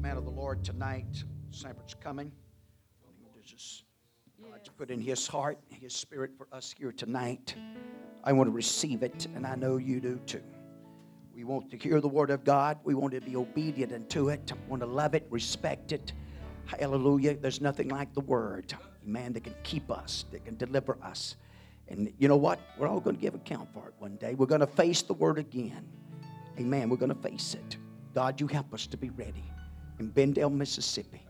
man of the Lord tonight. Sampert's coming. Just God to put in his heart, his spirit for us here tonight. I want to receive it, and I know you do too. We want to hear the word of God. We want to be obedient unto it. We want to love it, respect it. Hallelujah. There's nothing like the word, man, that can keep us, that can deliver us. And you know what? We're all going to give account for it one day. We're going to face the word again. Amen. We're going to face it. God, you help us to be ready in Bendale, Mississippi,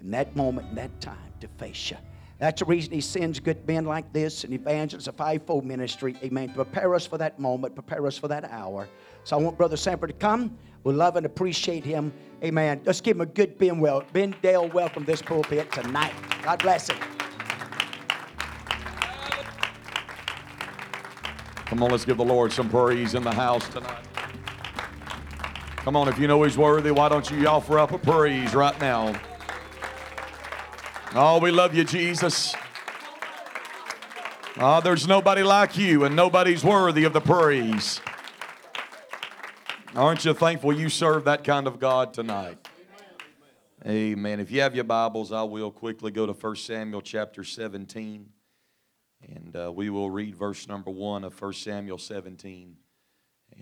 in that moment, in that time, to face you. That's the reason he sends good men like this and evangelists, a fivefold ministry, amen, to prepare us for that moment, prepare us for that hour. So I want Brother Sanford to come. We love and appreciate him. Amen. Let's give him a good Ben, well, ben Dale welcome this pulpit tonight. God bless him. Come on, let's give the Lord some praise in the house tonight. Come on, if you know He's worthy, why don't you offer up a praise right now? Oh, we love you, Jesus. Oh, there's nobody like you, and nobody's worthy of the praise. Aren't you thankful you serve that kind of God tonight? Amen. If you have your Bibles, I will quickly go to 1 Samuel chapter 17. And uh, we will read verse number 1 of 1 Samuel 17.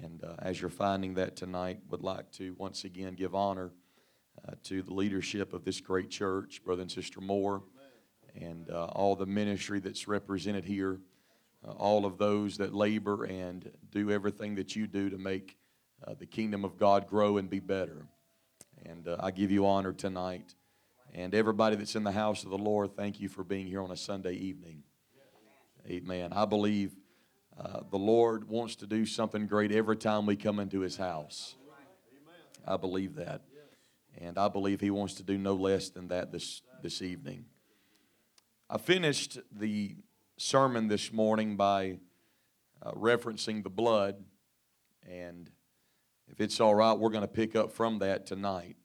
And uh, as you're finding that tonight, would like to once again give honor uh, to the leadership of this great church, Brother and Sister Moore, and uh, all the ministry that's represented here, uh, all of those that labor and do everything that you do to make uh, the kingdom of God grow and be better. And uh, I give you honor tonight. And everybody that's in the house of the Lord, thank you for being here on a Sunday evening. Amen. I believe uh, the Lord wants to do something great every time we come into His house. I believe that. And I believe He wants to do no less than that this, this evening. I finished the sermon this morning by uh, referencing the blood. And if it's all right, we're going to pick up from that tonight.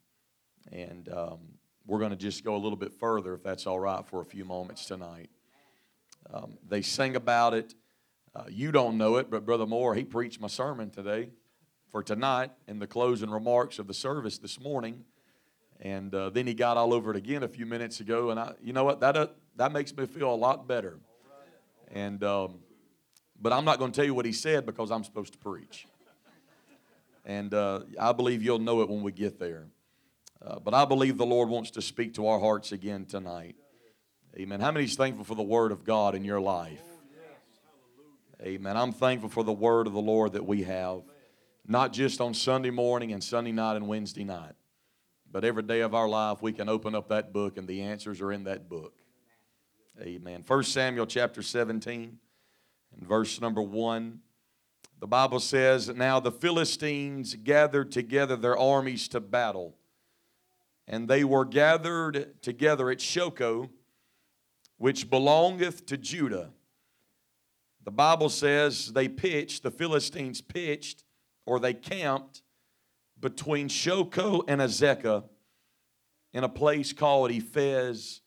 And um, we're going to just go a little bit further, if that's all right, for a few moments tonight. Um, they sing about it. Uh, you don't know it, but Brother Moore, he preached my sermon today for tonight in the closing remarks of the service this morning. And uh, then he got all over it again a few minutes ago. And I, you know what? That, uh, that makes me feel a lot better. And, um, but I'm not going to tell you what he said because I'm supposed to preach. And uh, I believe you'll know it when we get there. Uh, but I believe the Lord wants to speak to our hearts again tonight. Amen. How many is thankful for the Word of God in your life? Amen. I'm thankful for the word of the Lord that we have, not just on Sunday morning and Sunday night and Wednesday night, but every day of our life we can open up that book and the answers are in that book. Amen. 1 Samuel chapter 17 and verse number 1. The Bible says, Now the Philistines gathered together their armies to battle, and they were gathered together at Shochoh, which belongeth to Judah. The Bible says they pitched, the Philistines pitched, or they camped between Shochoh and Azekah in a place called Ephes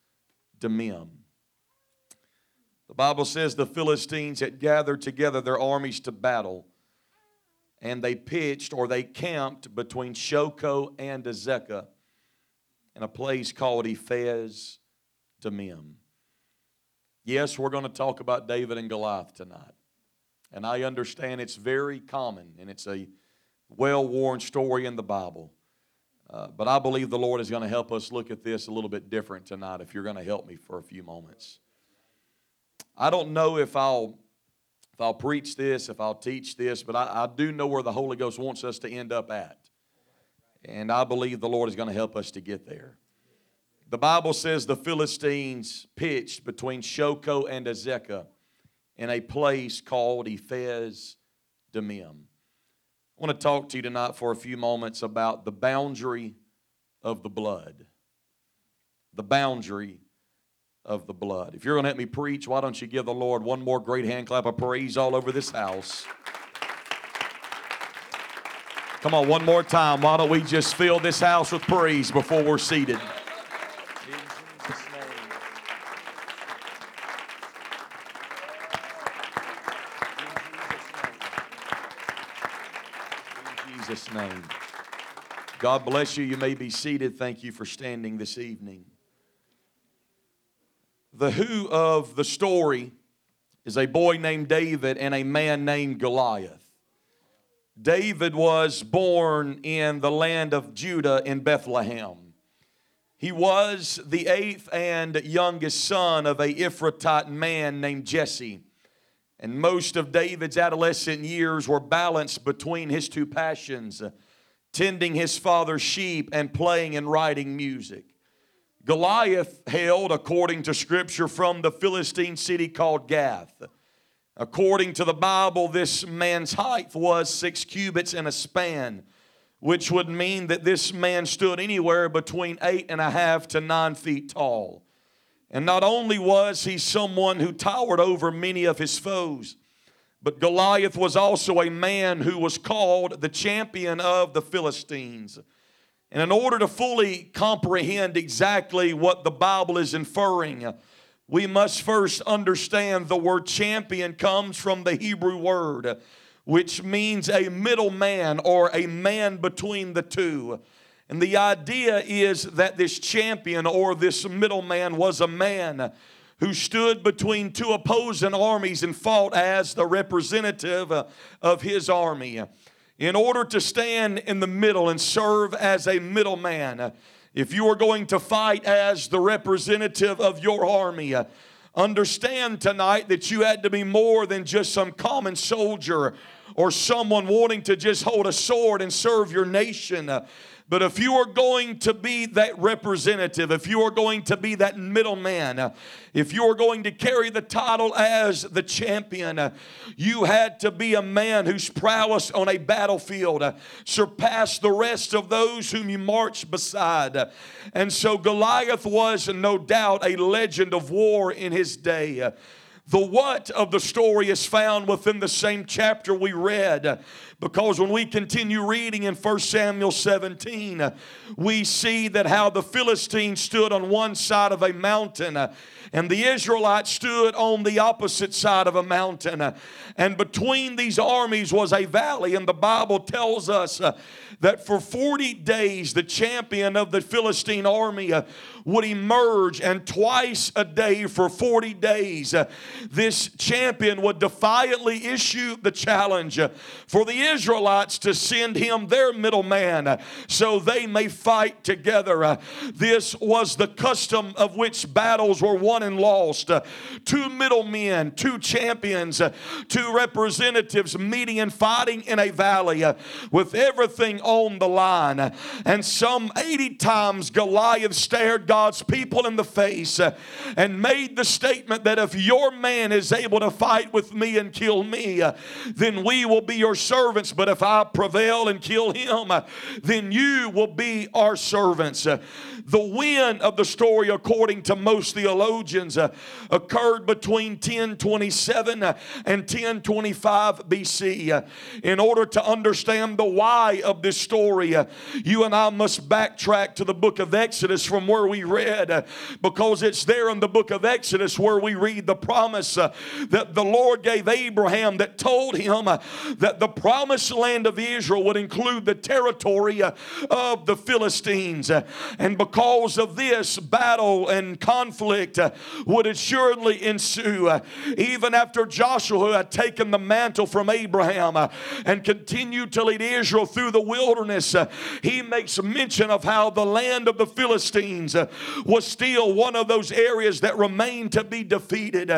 Dammim. The Bible says the Philistines had gathered together their armies to battle, and they pitched or they camped between Shochoh and Azekah in a place called Ephes Dammim. Yes, we're going to talk about David and Goliath tonight. And I understand it's very common and it's a well worn story in the Bible. Uh, but I believe the Lord is going to help us look at this a little bit different tonight if you're going to help me for a few moments. I don't know if I'll if I'll preach this, if I'll teach this, but I, I do know where the Holy Ghost wants us to end up at. And I believe the Lord is going to help us to get there. The Bible says the Philistines pitched between Shochoh and Azekah in a place called Ephes Dammim. I want to talk to you tonight for a few moments about the boundary of the blood. The boundary of the blood. If you're going to help me preach, why don't you give the Lord one more great hand clap of praise all over this house? Come on, one more time. Why don't we just fill this house with praise before we're seated? God bless you. You may be seated. Thank you for standing this evening. The who of the story is a boy named David and a man named Goliath. David was born in the land of Judah in Bethlehem. He was the eighth and youngest son of a Ephratite man named Jesse. And most of David's adolescent years were balanced between his two passions tending his father's sheep and playing and writing music. Goliath hailed, according to scripture, from the Philistine city called Gath. According to the Bible, this man's height was six cubits and a span, which would mean that this man stood anywhere between eight and a half to nine feet tall. And not only was he someone who towered over many of his foes, but Goliath was also a man who was called the champion of the Philistines. And in order to fully comprehend exactly what the Bible is inferring, we must first understand the word champion comes from the Hebrew word, which means a middleman or a man between the two. And the idea is that this champion or this middleman was a man who stood between two opposing armies and fought as the representative uh, of his army in order to stand in the middle and serve as a middleman, if you are going to fight as the representative of your army, understand tonight that you had to be more than just some common soldier or someone wanting to just hold a sword and serve your nation. But if you are going to be that representative, if you are going to be that middleman, if you are going to carry the title as the champion, you had to be a man whose prowess on a battlefield surpassed the rest of those whom you marched beside. And so Goliath was no doubt a legend of war in his day. The what of the story is found within the same chapter we read. Because when we continue reading in 1 Samuel 17, we see that how the Philistines stood on one side of a mountain and the Israelites stood on the opposite side of a mountain. And between these armies was a valley, and the Bible tells us that for 40 days the champion of the Philistine army would emerge, and twice a day for 40 days, uh, this champion would defiantly issue the challenge uh, for the Israelites to send him their middleman so they may fight together. This was the custom of which battles were won and lost. Two middlemen, two champions, two representatives meeting and fighting in a valley with everything on the line. And some 80 times Goliath stared God's people in the face and made the statement that if your man is able to fight with me and kill me, then we will be your servants. But if I prevail and kill him, then you will be our servants. The win of the story, according to most theologians, uh, occurred between 1027 uh, and 1025 BC. Uh, in order to understand the why of this story, uh, you and I must backtrack to the book of Exodus from where we read, because it's there in the book of Exodus where we read the promise that the Lord gave Abraham that told him that the promised land of Israel would include the territory of the Philistines. And because because of this, battle and conflict uh, would assuredly ensue. Uh, even after Joshua had taken the mantle from Abraham uh, and continued to lead Israel through the wilderness, he makes mention of how the land of the Philistines was still one of those areas that remained to be defeated.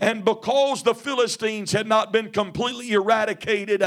And because the Philistines had not been completely eradicated,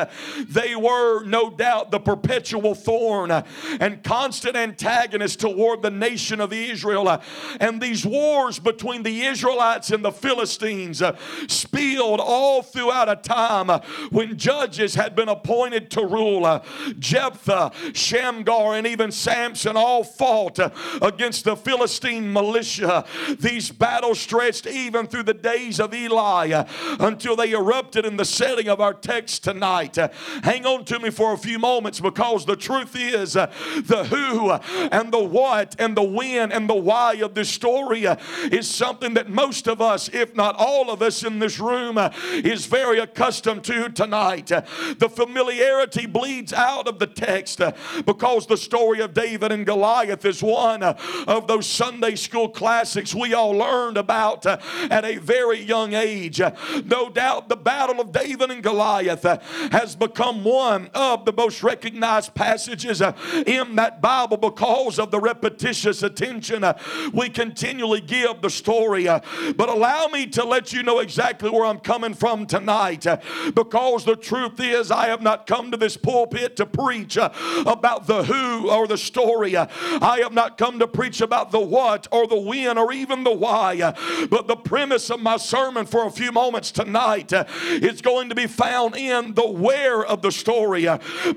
they were no doubt the perpetual thorn and constant antagonist toward the nation of Israel. Uh, and these wars between the Israelites and the Philistines uh, spilled all throughout a time uh, when judges had been appointed to rule. Jephthah, Shamgar, and even Samson all fought against the Philistine militia. These battles stretched even through the days of Eli until they erupted in the setting of our text tonight. Hang on to me for a few moments because the truth is the who and the what and the when and the why of this story uh, is something that most of us, if not all of us in this room, uh, is very accustomed to tonight. Uh, the familiarity bleeds out of the text because the story of David and Goliath is one of those Sunday school classics we all learned about at a very young age. No doubt the battle of David and Goliath has become one of the most recognized passages in that Bible because of the attention uh, we continually give the story. uh, But allow me to let you know exactly where I'm coming from tonight uh, because the truth is, I have not come to this pulpit to preach about the who or the story. I have not come to preach about the what or the when or even the why. But the premise of my sermon for a few moments tonight is going to be found in the where of the story.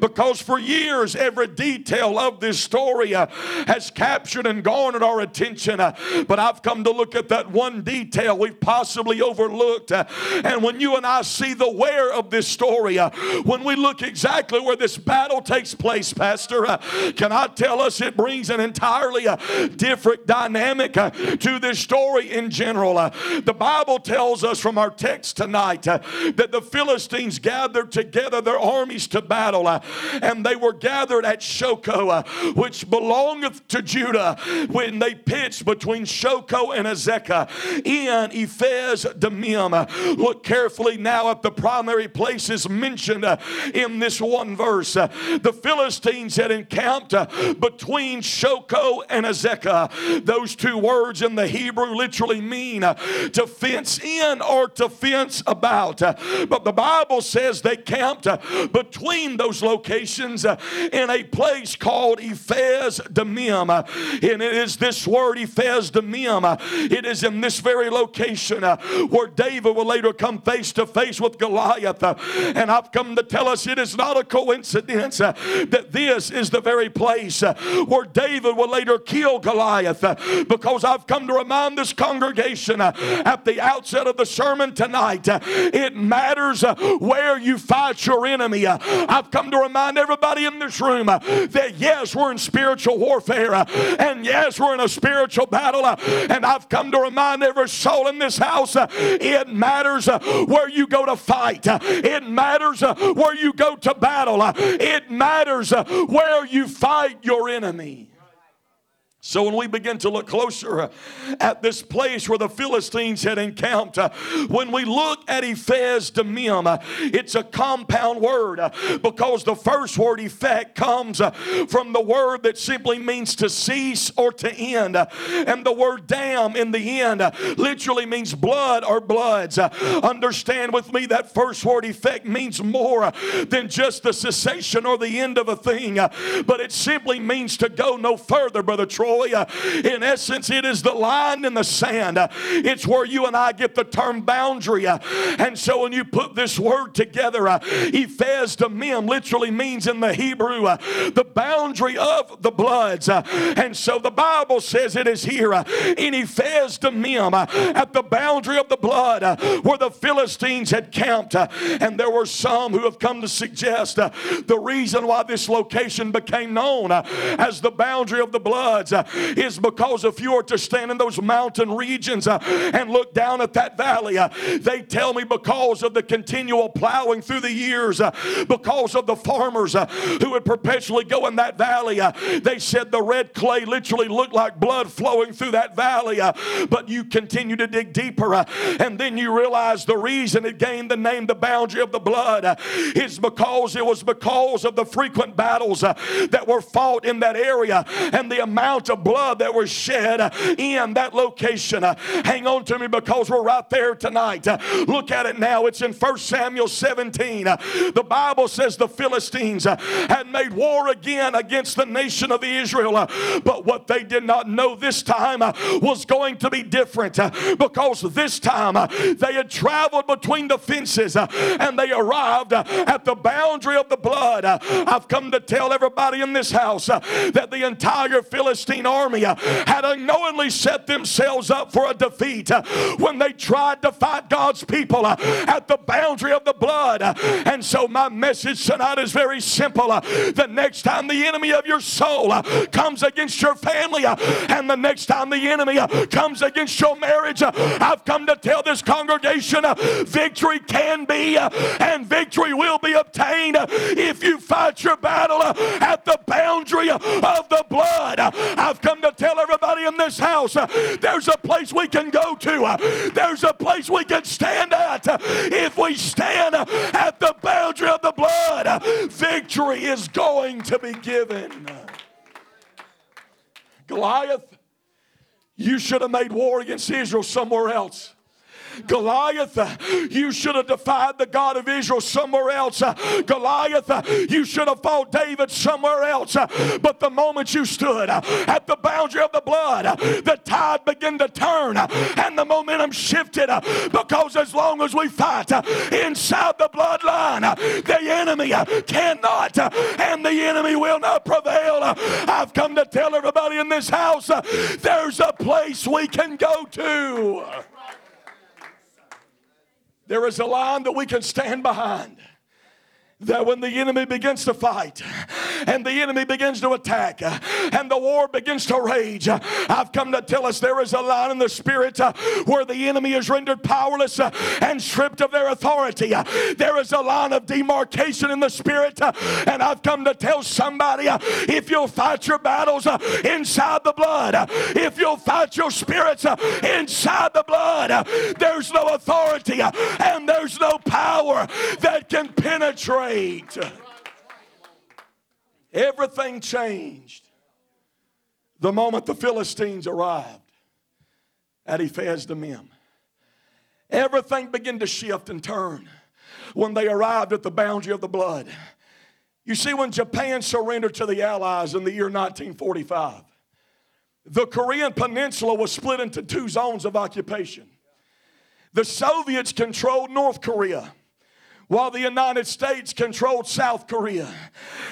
Because for years, every detail of this story has captured and garnered our attention. uh, But I've come to look at that one detail we've possibly overlooked. uh, And when you and I see the where of this story, uh, when we look exactly where this battle takes place, Pastor, uh, can I tell us it brings an entirely uh, different dynamic uh, to this story in general? The Bible tells us from our text tonight that the Philistines gathered together their armies to battle, and they were gathered at Shochoh, which belongeth to Judah, when they pitched between Shochoh and Azekah in Ephes Dammim. Look carefully now at the primary places mentioned uh, in this one verse. Uh, The Philistines had encamped uh, between Shochoh and Azekah. Those two words in the Hebrew literally mean to fence in or to fence about. But the Bible says they camped between those locations in a place called Ephes Dammim. And it is this word, Ephes Dammim, it is in this very location uh, where David will later come face to face with Goliath. Uh, And I've come to tell us it is not a coincidence uh, that this is the very place uh, where David will later kill Goliath. Uh, because I've come to remind this congregation uh, at the outset of the sermon tonight, it matters where you fight your enemy. I've come to remind everybody in this room that yes, we're in spiritual warfare, and yes, we're in a spiritual battle. uh, And I've come to remind every soul in this house uh, it matters uh, where you go to fight, it matters where you go to battle, it matters where you fight your enemy. So when we begin to look closer uh, at this place where the Philistines had encamped, uh, when we look at Ephes Dammim, uh, it's a compound word uh, because the first word effect comes uh, from the word that simply means to cease or to end. Uh, and the word dam in the end literally means blood or bloods. Understand with me that first word effect means more than just the cessation or the end of a thing, but it simply means to go no further, Brother Troy. In essence, it is the line in the sand. It's where you and I get the term boundary. And so when you put this word together, uh, Ephes Dammim literally means in the Hebrew uh, the boundary of the bloods. Uh, And so the Bible says it is here in Ephes Dammim uh, at the boundary of the blood where the Philistines had camped. And there were some who have come to suggest the reason why this location became known as the boundary of the bloods is because if you were to stand in those mountain regions uh, and look down at that valley, uh, they tell me because of the continual plowing through the years, uh, because of the farmers uh, who would perpetually go in that valley, uh, they said the red clay literally looked like blood flowing through that valley. uh, but you continue to dig deeper, uh, and then you realize the reason it gained the name the boundary of the blood uh, is because it was because of the frequent battles uh, that were fought in that area and the amount of blood that was shed in that location. Hang on to me because we're right there tonight. Look at it now. It's in 1 Samuel 17. Uh, The Bible says the Philistines had made war again against the nation of Israel. uh, But what they did not know this time was going to be different because this time they had traveled between the fences and they arrived at the boundary of the blood. I've come to tell everybody in this house that the entire Philistine Philistine army uh, had unknowingly set themselves up for a defeat uh, when they tried to fight God's people uh, at the boundary of the blood. Uh, and so, my message tonight is very simple. Uh, the next time the enemy of your soul uh, comes against your family, and the next time the enemy comes against your marriage, I've come to tell this congregation victory can be and victory will be obtained if you fight your battle at the boundary of the blood. I've come to tell everybody in this house there's a place we can go to, there's a place we can stand at. If we stand at the boundary of the blood, victory is going to be given. Goliath, you should have made war against Israel somewhere else. Goliath, uh, you should have defied the God of Israel somewhere else. Uh, Goliath, uh, you should have fought David somewhere else. Uh, but the moment you stood uh, at the boundary of the blood, uh, the tide began to turn and the momentum shifted because as long as we fight inside the bloodline, the enemy cannot and the enemy will not prevail. I've come to tell everybody in this house there's a place we can go to. There is a line that we can stand behind. That when the enemy begins to fight and the enemy begins to attack and the war begins to rage, I've come to tell us there is a line in the spirit uh, where the enemy is rendered powerless uh, and stripped of their authority. Uh, There is a line of demarcation in the spirit, uh, and I've come to tell somebody uh, if you'll fight your battles uh, inside the blood, if you'll fight your spirits inside the blood, there's no authority and there's no power that can penetrate. Everything changed the moment the Philistines arrived at Ephes Dammim. Everything began to shift and turn when they arrived at the boundary of the blood. You see, when Japan surrendered to the Allies in the year 1945, the Korean Peninsula was split into two zones of occupation. The Soviets controlled North Korea while the United States controlled South Korea.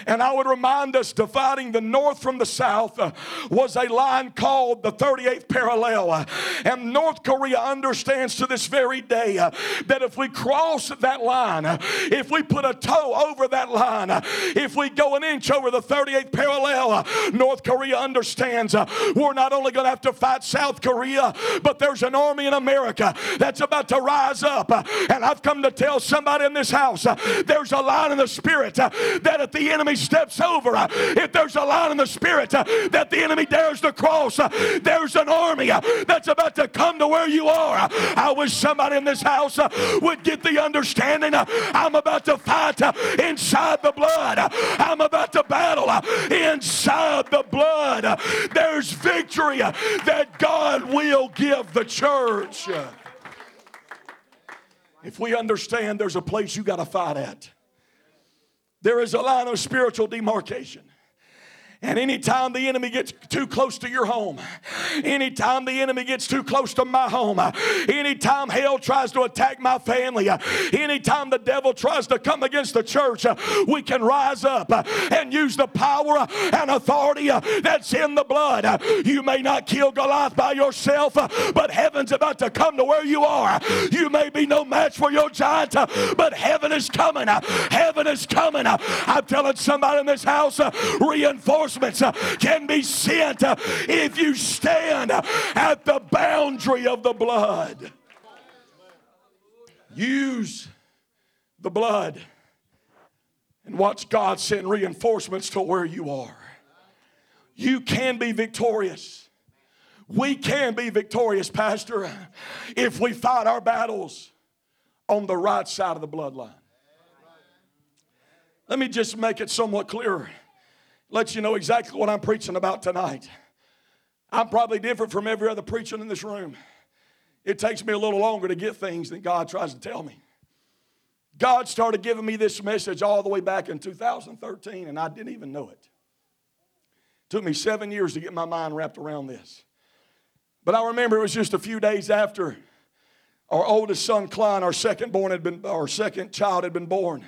And I would remind us dividing the North from the South uh, was a line called the 38th parallel. Uh, and North Korea understands to this very day uh, that if we cross that line, if we put a toe over that line, if we go an inch over the 38th parallel, North Korea understands we're not only going to have to fight South Korea, but there's an army in America that's about to rise up. And I've come to tell somebody in this house uh, there's a line in the spirit uh, that if the enemy steps over, uh, if there's a line in the spirit uh, that the enemy dares to cross, uh, there's an army uh, that's about to come to where you are. I wish somebody in this house would get the understanding I'm about to fight inside the blood, I'm about to battle inside the blood. There's victory that God will give the church. If we understand there's a place you got to fight at, there is a line of spiritual demarcation. And anytime the enemy gets too close to your home, anytime the enemy gets too close to my home, anytime hell tries to attack my family, anytime the devil tries to come against the church, we can rise up and use the power and authority that's in the blood. You may not kill Goliath by yourself, but heaven's about to come to where you are. You may be no match for your giant, but heaven is coming. Heaven is coming. I'm telling somebody in this house, reinforcements uh, can be sent uh, if you stand uh, at the boundary of the blood. Use the blood and watch God send reinforcements to where you are. You can be victorious. We can be victorious, Pastor, if we fight our battles on the right side of the bloodline. Let me just make it somewhat clearer let you know exactly what I'm preaching about tonight. I'm probably different from every other preacher in this room. It takes me a little longer to get things than God tries to tell me. God started giving me this message all the way back in 2013, and I didn't even know it. It took me seven years to get my mind wrapped around this. But I remember it was just a few days after our oldest son, Klein, our second born had been, our second child had been born.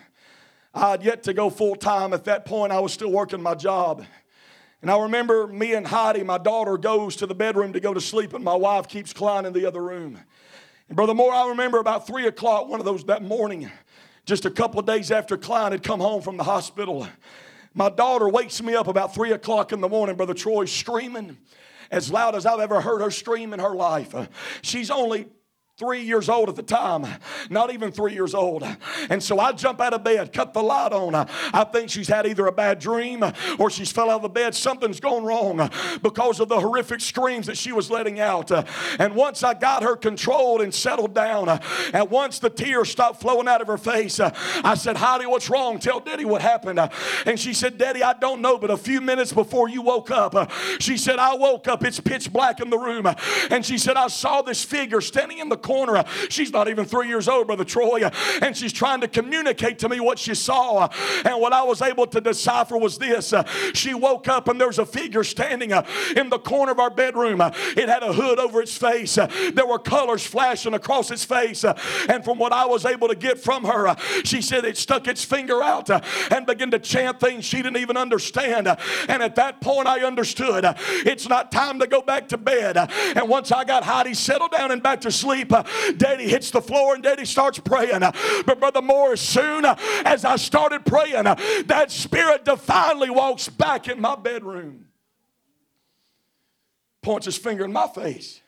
I had yet to go full time. At that point, I was still working my job. And I remember me and Heidi, my daughter, goes to the bedroom to go to sleep, and my wife keeps Klein in the other room. And Brother Moore, I remember about three o'clock one of those that morning, just a couple of days after Klein had come home from the hospital. My daughter wakes me up about three o'clock in the morning, Brother Troy, screaming as loud as I've ever heard her scream in her life. She's only three years old at the time, not even three years old. And so I jump out of bed, cut the light on. I think she's had either a bad dream or she's fell out of the bed. Something's gone wrong because of the horrific screams that she was letting out. And once I got her controlled and settled down, and once the tears stopped flowing out of her face, I said, Heidi, what's wrong? Tell Daddy what happened. And she said, Daddy, I don't know, but a few minutes before you woke up, she said, I woke up, it's pitch black in the room. And she said, I saw this figure standing in the corner. She's not even three years old, Brother Troy, and she's trying to communicate to me what she saw. And what I was able to decipher was this she woke up and there's a figure standing in the corner of our bedroom. It had a hood over its face, there were colors flashing across its face. And from what I was able to get from her, she said it stuck its finger out and began to chant things she didn't even understand. And at that point, I understood it's not time to go back to bed. And once I got Heidi settled down and back to sleep, Uh, Daddy hits the floor and Daddy starts praying. Uh, but Brother Moore, as soon uh, as I started praying, that spirit divinely walks back in my bedroom, points his finger in my face.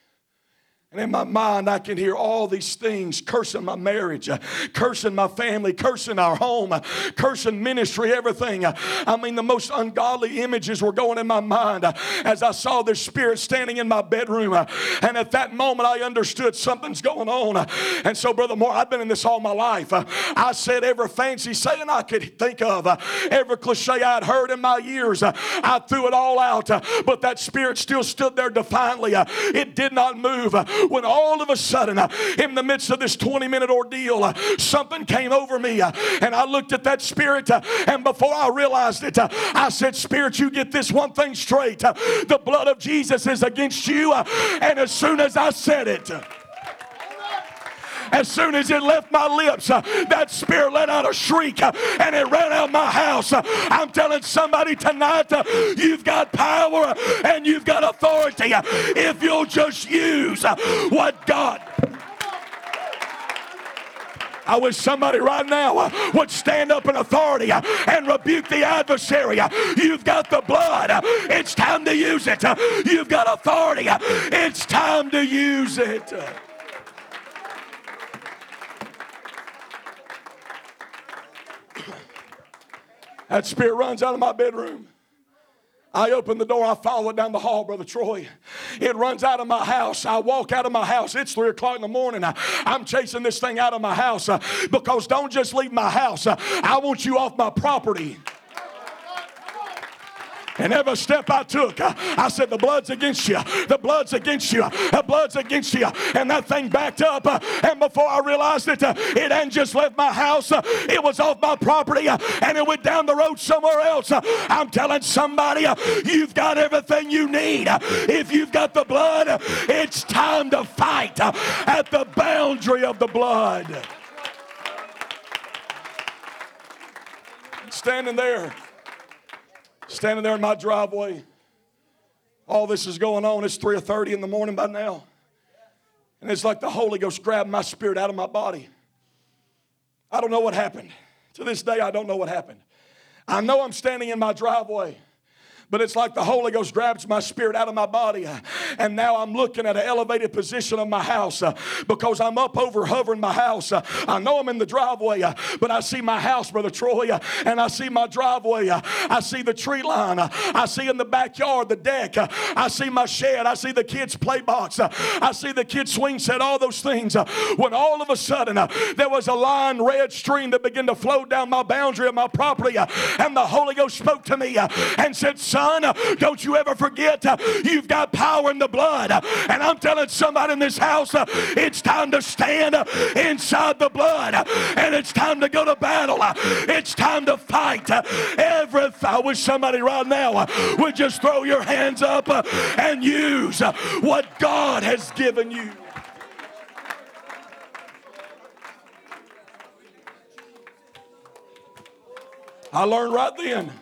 And in my mind, I can hear all these things cursing my marriage, uh, cursing my family, cursing our home, uh, cursing ministry, everything. Uh, I mean, the most ungodly images were going in my mind uh, as I saw this spirit standing in my bedroom. Uh, and at that moment, I understood something's going on. Uh, and so, Brother Moore, I've been in this all my life. I said every fancy saying I could think of, every cliche I'd heard in my years, I threw it all out. but that spirit still stood there defiantly. It did not move. When all of a sudden, uh, in the midst of this 20 minute ordeal, uh, something came over me. uh, And I looked at that spirit, and before I realized it, I said, Spirit, you get this one thing straight. The blood of Jesus is against you. And as soon as I said it, as soon as it left my lips, uh, that spirit let out a shriek uh, and it ran out my house. Uh, I'm telling somebody tonight, uh, you've got power uh, and you've got authority uh, if you'll just use what God. I wish somebody right now would stand up in authority and rebuke the adversary. You've got the blood. It's time to use it. You've got authority. It's time to use it. That spirit runs out of my bedroom. I open the door, I follow it down the hall, Brother Troy. It runs out of my house. I walk out of my house. It's three o'clock in the morning. I, am chasing this thing out of my house uh, because don't just leave my house. Uh, I want you off my property. And every step I took, I said, The blood's against you. The blood's against you. The blood's against you. And that thing backed up. And before I realized it, it hadn't just left my house, it was off my property and it went down the road somewhere else. I'm telling somebody, you've got everything you need. If you've got the blood, it's time to fight at the boundary of the blood. Standing there standing there in my driveway. All this is going on. It's 3:30 in the morning by now. And it's like the Holy Ghost grabbed my spirit out of my body. I don't know what happened. To this day, I don't know what happened. I know I'm standing in my driveway. But it's like the Holy Ghost grabs my spirit out of my body. And now I'm looking at an elevated position of my house because I'm up over hovering my house. I know I'm in the driveway, but I see my house, Brother Troy, and I see my driveway. I see the tree line. I see in the backyard the deck. I see my shed. I see the kids' play box. I see the kids' swing set, all those things. When all of a sudden there was a line red stream that began to flow down my boundary of my property, and the Holy Ghost spoke to me and said, Son, uh, don't you ever forget you've got power in the blood. And I'm telling somebody in this house, it's time to stand inside the blood, and it's time to go to battle. It's time to fight. Every I wish somebody right now would just throw your hands up and use what God has given you. I learned right then.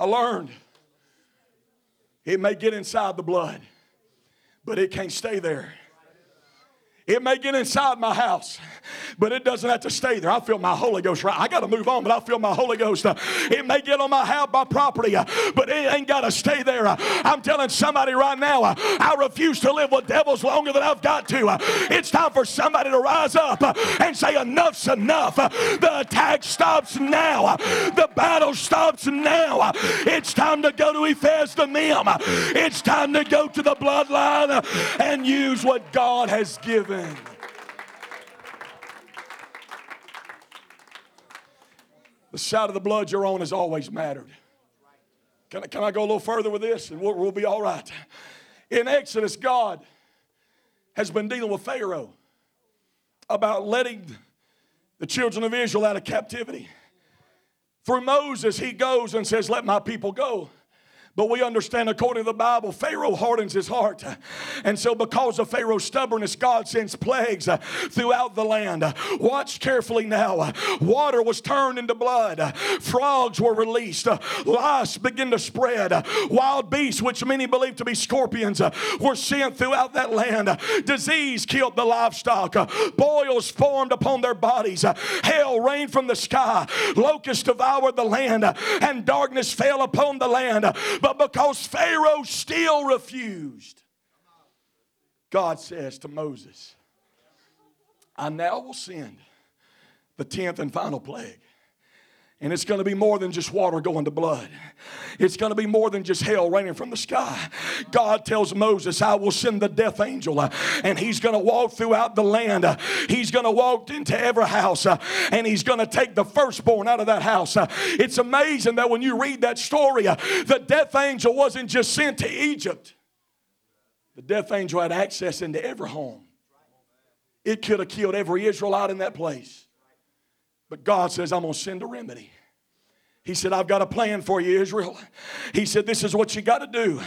I learned it may get inside the blood, but it can't stay there. It may get inside my house, but it doesn't have to stay there. I feel my Holy Ghost right. I got to move on, but I feel my Holy Ghost. It may get on my house, my property, but it ain't got to stay there. I'm telling somebody right now, I refuse to live with devils longer than I've got to. It's time for somebody to rise up and say, enough's enough. The attack stops now. The battle stops now. It's time to go to Ephes to. Uh, it's time to go to the bloodline and use what God has given. The side of the blood you're on has always mattered. Can I, can I go a little further with this and we'll, we'll be all right? In Exodus, God has been dealing with Pharaoh about letting the children of Israel out of captivity. Through Moses, he goes and says, Let my people go. But we understand, according to the Bible, Pharaoh hardens his heart. And so, because of Pharaoh's stubbornness, God sends plagues throughout the land. Watch carefully now. Water was turned into blood, frogs were released, lice began to spread, wild beasts, which many believe to be scorpions, were sent throughout that land. Disease killed the livestock, boils formed upon their bodies, hail rained from the sky, locusts devoured the land, and darkness fell upon the land. But because Pharaoh still refused, God says to Moses, I now will send the tenth and final plague. And it's going to be more than just water going to blood. It's going to be more than just hell raining from the sky. God tells Moses, I will send the death angel, uh, and he's going to walk throughout the land. Uh, he's going to walk into every house, uh, and he's going to take the firstborn out of that house. It's amazing that when you read that story, the death angel wasn't just sent to Egypt, the death angel had access into every home. It could have killed every Israelite in that place. But God says, I'm going to send a remedy. He said, I've got a plan for you, Israel. He said, This is what you got to do.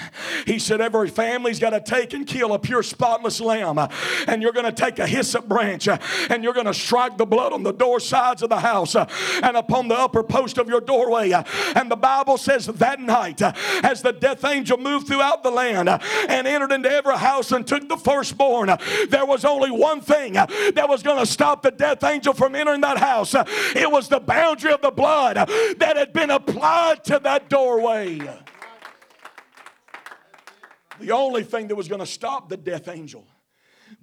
He said, Every family's got to take and kill a pure, spotless lamb. And you're going to take a hyssop branch and you're going to strike the blood on the door sides of the house and upon the upper post of your doorway. And the Bible says that night, as the death angel moved throughout the land and entered into every house and took the firstborn, there was only one thing that was going to stop the death angel from entering that house. It was the boundary of the blood that had been applied to that doorway. The only thing that was going to stop the death angel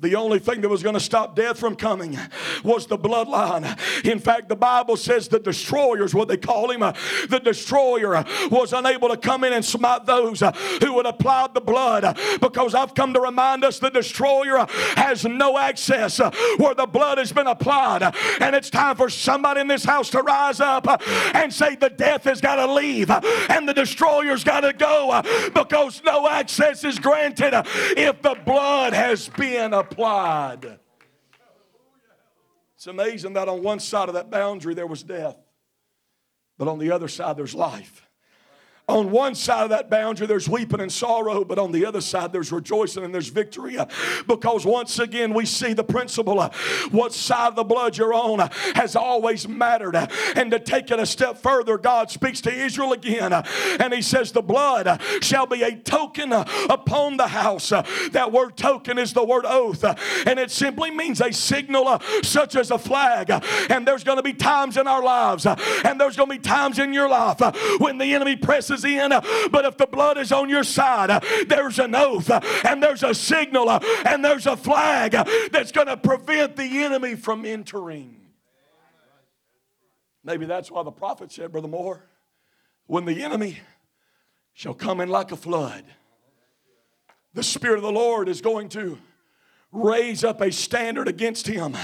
the only thing that was going to stop death from coming was the bloodline. In fact, the Bible says the destroyer is what they call him. The destroyer was unable to come in and smite those who would apply the blood because I've come to remind us the destroyer has no access where the blood has been applied. And it's time for somebody in this house to rise up and say the death has got to leave and the destroyer's got to go because no access is granted if the blood has been applied It's amazing that on one side of that boundary there was death, but on the other side there's life. On one side of that boundary, there's weeping and sorrow, but on the other side, there's rejoicing and there's victory. Because once again, we see the principle what side of the blood you're on has always mattered. And to take it a step further, God speaks to Israel again, and He says, The blood shall be a token upon the house. That word token is the word oath, and it simply means a signal such as a flag. And there's going to be times in our lives, and there's going to be times in your life when the enemy presses in. But if the blood is on your side, there's an oath and there's a signal and there's a flag that's going to prevent the enemy from entering. Maybe that's why the prophet said, Brother Moore, when the enemy shall come in like a flood, the Spirit of the Lord is going to raise up a standard against him.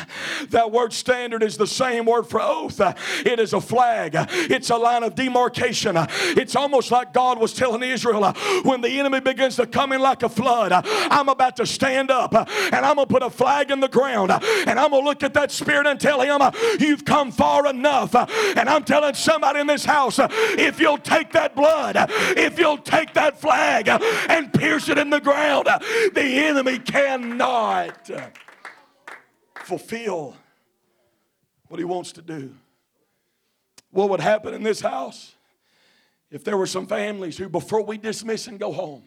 That word standard is the same word for oath. It is a flag, it's a line of demarcation. It's almost like God was telling Israel when the enemy begins to come in like a flood, I'm about to stand up and I'm going to put a flag in the ground and I'm going to look at that spirit and tell him, You've come far enough. And I'm telling somebody in this house, if you'll take that blood, if you'll take that flag and pierce it in the ground, the enemy cannot Uh, fulfill what he wants to do. What would happen in this house if there were some families who, before we dismiss and go home,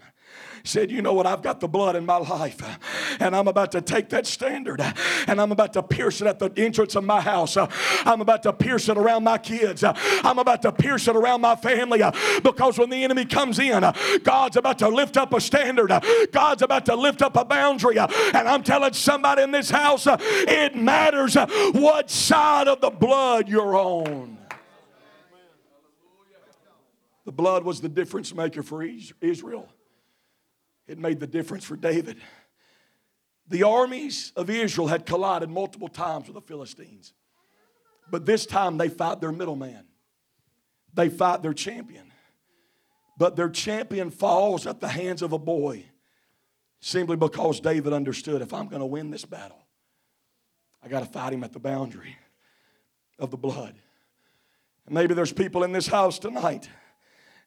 said, You know what? I've got the blood in my life, uh, and I'm about to take that standard uh, and I'm about to pierce it at the entrance of my house. Uh, I'm about to pierce it around my kids. I'm about to pierce it around my family because when the enemy comes in, God's about to lift up a standard, God's about to lift up a boundary. And I'm telling somebody in this house, it matters what side of the blood you're on. The blood was the difference maker for Israel. It made the difference for David. The armies of Israel had collided multiple times with the Philistines. But this time they fight their middleman. They fight their champion. But their champion falls at the hands of a boy simply because David understood if I'm going to win this battle, I got to fight him at the boundary of the blood. And maybe there's people in this house tonight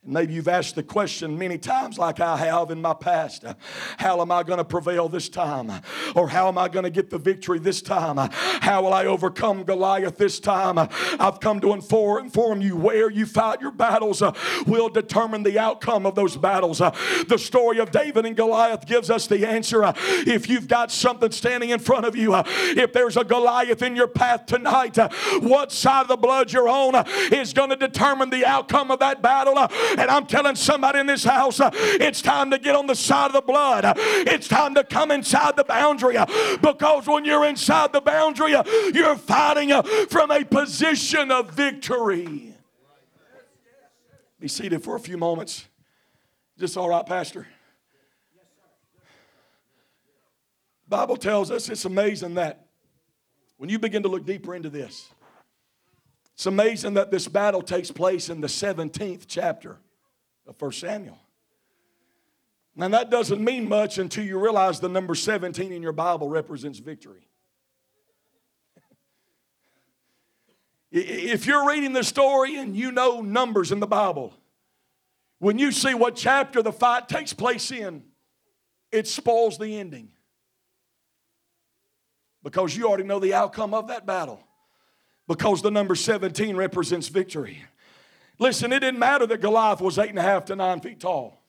Maybe you've asked the question many times, like I have in my past How am I going to prevail this time? Or how am I going to get the victory this time? How will I overcome Goliath this time? I've come to inform, you where you fight your battles uh, will determine the outcome of those battles. Uh, the story of David and Goliath gives us the answer. Uh, if you've got something standing in front of you, if there's a Goliath in your path tonight, what side of the blood you're on is going to determine the outcome of that battle. And I'm telling somebody in this house, uh, it's time to get on the side of the blood. Uh, it's time to come inside the boundary uh, because when you're inside the boundary, you're fighting from a position of victory. Be seated for a few moments. Is all right, Pastor? Bible tells us it's amazing that when you begin to look deeper into this, it's amazing that this battle takes place in the 17th chapter of 1 Samuel. Now, that doesn't mean much until you realize the number 17 in your Bible represents victory. If you're reading the story and you know numbers in the Bible, when you see what chapter the fight takes place in, it spoils the ending. Because you already know the outcome of that battle because the number 17 represents victory. Listen, it didn't matter that Goliath was eight and a half to nine feet tall.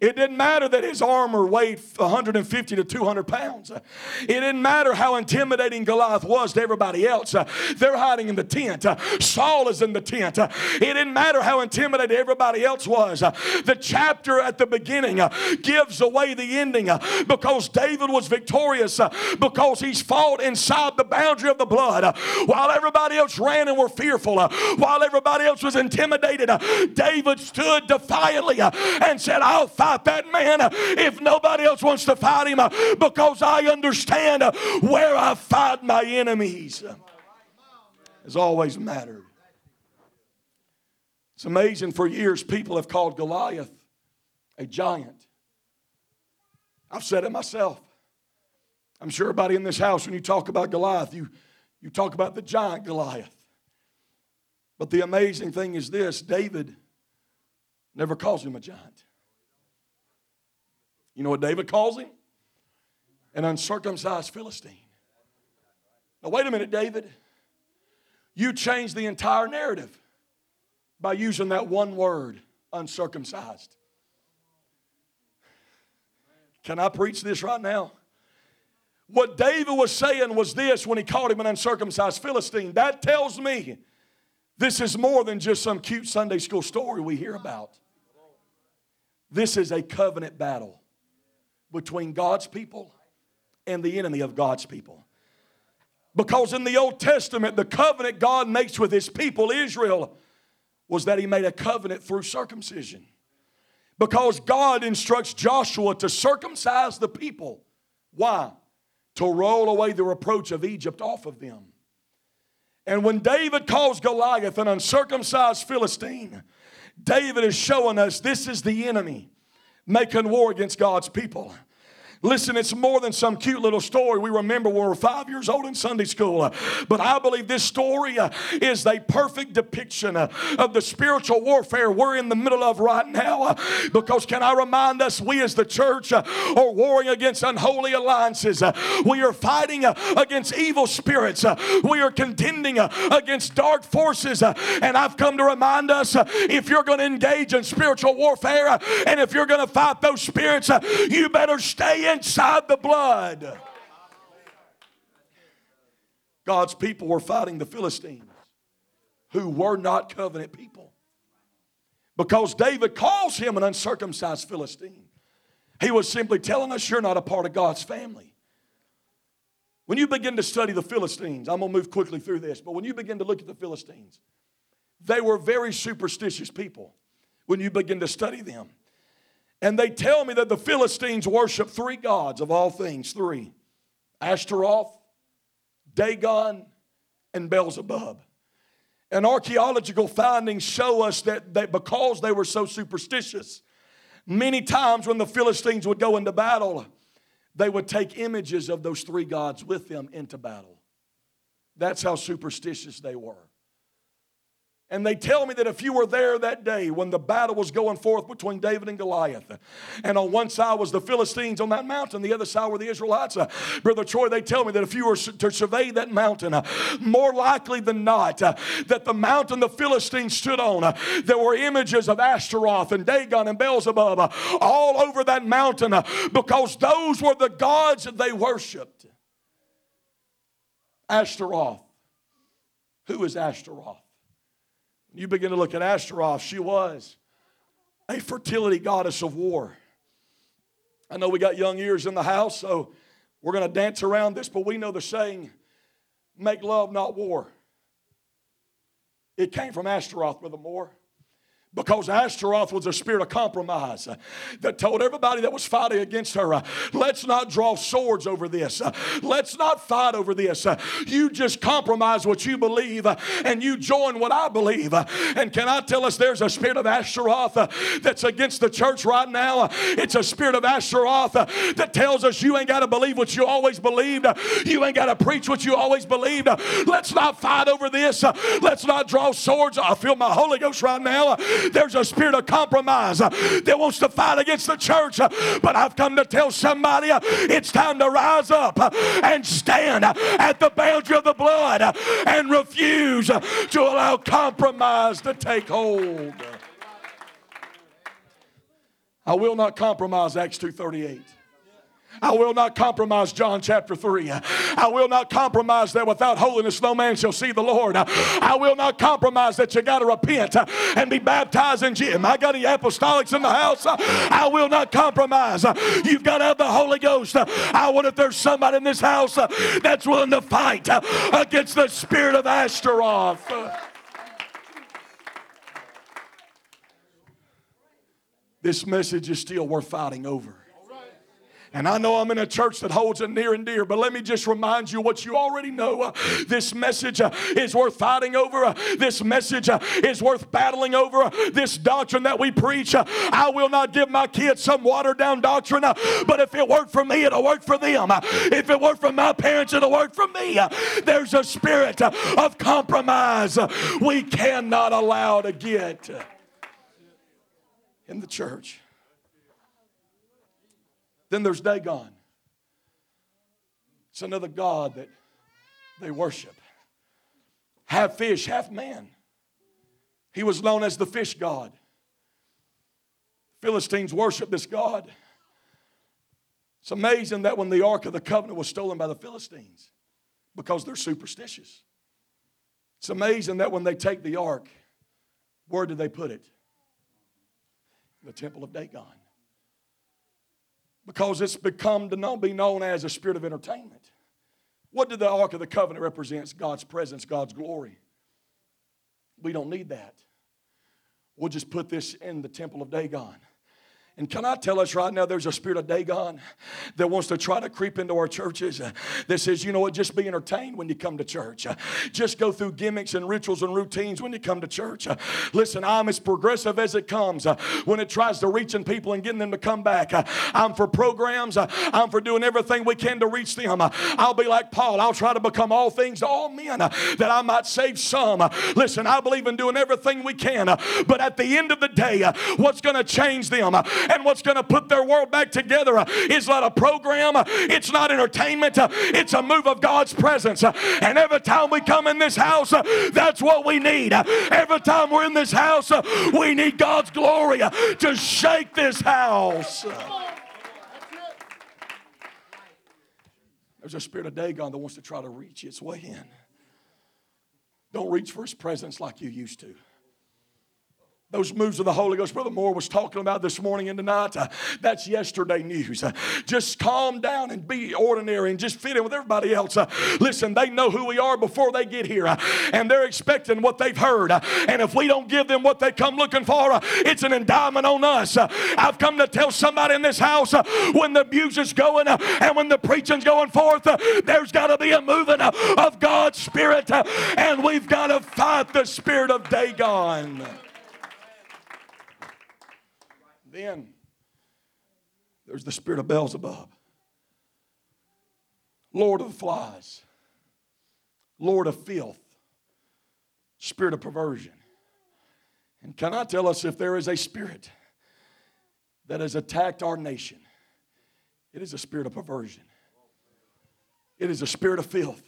It didn't matter that his armor weighed 150 to 200 pounds. It didn't matter how intimidating Goliath was to everybody else. They're hiding in the tent. Saul is in the tent. It didn't matter how intimidating everybody else was. The chapter at the beginning gives away the ending because David was victorious because he's fought inside the boundary of the blood. While everybody else ran and were fearful, while everybody else was intimidated, David stood defiantly and said, I'll fight that man if nobody else wants to fight him because I understand where I fight my enemies. Has always mattered. It's amazing for years people have called Goliath a giant. I've said it myself. I'm sure everybody in this house, when you talk about Goliath, you, you talk about the giant Goliath. But the amazing thing is this David never calls him a giant. You know what David calls him? An uncircumcised Philistine. Now, wait a minute, David. You changed the entire narrative by using that one word, uncircumcised. Can I preach this right now? What David was saying was this when he called him an uncircumcised Philistine. That tells me this is more than just some cute Sunday school story we hear about. This is a covenant battle between God's people and the enemy of God's people. Because in the Old Testament, the covenant God makes with his people, Israel, was that he made a covenant through circumcision. Because God instructs Joshua to circumcise the people. Why? To roll away the reproach of Egypt off of them. And when David calls Goliath an uncircumcised Philistine, David is showing us this is the enemy making war against God's people. Listen, it's more than some cute little story we remember when we were five years old in Sunday school. Uh, But I believe this story uh, is a perfect depiction uh, of the spiritual warfare we're in the middle of right now. Uh, because, can I remind us, we as the church uh, are warring against unholy alliances. Uh, we are fighting against evil spirits. We are contending against dark forces. And I've come to remind us if you're going to engage in spiritual warfare and if you're going to fight those spirits, you better stay inside the blood. God's people were fighting the Philistines who were not covenant people. Because David calls him an uncircumcised Philistine. He was simply telling us you're not a part of God's family. When you begin to study the Philistines, I'm going to move quickly through this, but when you begin to look at the Philistines, they were very superstitious people when you begin to study them. And they tell me that the Philistines worship three gods of all things three Ashtaroth, Dagon, and Beelzebub. And archaeological findings show us that, that because they were so superstitious, many times when the Philistines would go into battle, they would take images of those three gods with them into battle. That's how superstitious they were. And they tell me that if you were there that day when the battle was going forth between David and Goliath, and on one side was the Philistines on that mountain, the other side were the Israelites. Uh, Brother Troy, they tell me that if you were to survey that mountain, uh, more likely than not, uh, that the mountain the Philistines stood on, there were images of Ashtaroth and Dagon and Beelzebub all over that mountain because those were the gods that they worshiped. Ashtaroth. Who is Ashtaroth? You begin to look at Ashtaroth, she was a fertility goddess of war. I know we got young ears in the house, so we're going to dance around this, but we know the saying, make love, not war. It came from Ashtaroth, Brother Moore. Because Ashtaroth was a spirit of compromise uh, that told everybody that was fighting against her, uh, let's not draw swords over this. Uh, let's not fight over this. Uh, you just compromise what you believe uh, and you join what I believe. Uh, and can I tell us there's a spirit of Ashtaroth that's against the church right now? It's a spirit of Ashtaroth that tells us you ain't got to believe what you always believed. You ain't got to preach what you always believed. Let's not fight over this. Let's not draw swords. I feel my Holy Ghost right now. There's a spirit of compromise uh, that wants to fight against the church. uh, But I've come to tell somebody uh, it's time to rise up and stand at the boundary of the blood and refuse to allow compromise to take hold. I will not compromise Acts 238. I will not compromise John chapter 3. I will not compromise that without holiness no man shall see the Lord. I will not compromise that you got to repent and be baptized in Jim. I got any apostolics in the house. I will not compromise. You've got to have the Holy Ghost. I wonder if there's somebody in this house that's willing to fight against the spirit of Ashtaroth. This message is still worth fighting over. And I know I'm in a church that holds it near and dear, but let me just remind you what you already know. Uh, this message uh, is worth fighting over. Uh, this message uh, is worth battling over. Uh, this doctrine that we preach, uh, I will not give my kids some watered down doctrine, but if it worked for me, it'll work for them. If it worked for my parents, it'll work for me. There's a spirit of compromise we cannot allow to get in the church. Then there's Dagon. It's another god that they worship. Half fish, half man. He was known as the fish god. Philistines worship this god. It's amazing that when the Ark of the Covenant was stolen by the Philistines, because they're superstitious. It's amazing that when they take the Ark, where do they put it? The Temple of Dagon because it's become to know, be known as a spirit of entertainment. What did the Ark of the Covenant represent? God's presence, God's glory. We don't need that. We'll just put this in the temple of Dagon. And can I tell us right now, there's a spirit of Dagon that wants to try to creep into our churches uh, that says, you know what, just be entertained when you come to church. Uh, Just go through gimmicks and rituals and routines when you come to church. Uh, Listen, I'm as progressive as it comes uh, when it tries to reach in people and getting them to come back. Uh, I'm for programs, uh, I'm for doing everything we can to reach them. I'll be like Paul, I'll try to become all things to all men that I might save some. Listen, I believe in doing everything we can, but at the end of the day, what's going to change them and what's going to put their world back together uh, is not a program, uh, it's not entertainment, uh, it's a move of God's presence. And every time we come in this house, that's what we need. Every time we're in this house, we need God's glory to shake this house. There's a spirit of Dagon that wants to try to reach its way in. Don't reach for his presence like you used to. Those moves of the Holy Ghost, Brother Moore was talking about this morning and tonight. uh, that's yesterday news. Uh, just calm down and be ordinary and just fit in with everybody else. Uh, listen, they know who we are before they get here, uh, and they're expecting what they've heard. Uh, and if we don't give them what they come looking for, uh, it's an indictment on us. I've come to tell somebody in this house when the music's going and when the preaching's going forth, there's got to be a moving of God's Spirit, and we've got to fight the spirit of Dagon. Then there's the spirit of Beelzebub, Lord of the flies, Lord of filth, spirit of perversion. And can I tell us if there is a spirit that has attacked our nation? It is a spirit of perversion. It is a spirit of filth.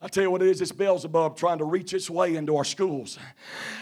I tell you what it is, it's Beelzebub trying to reach its way into our schools.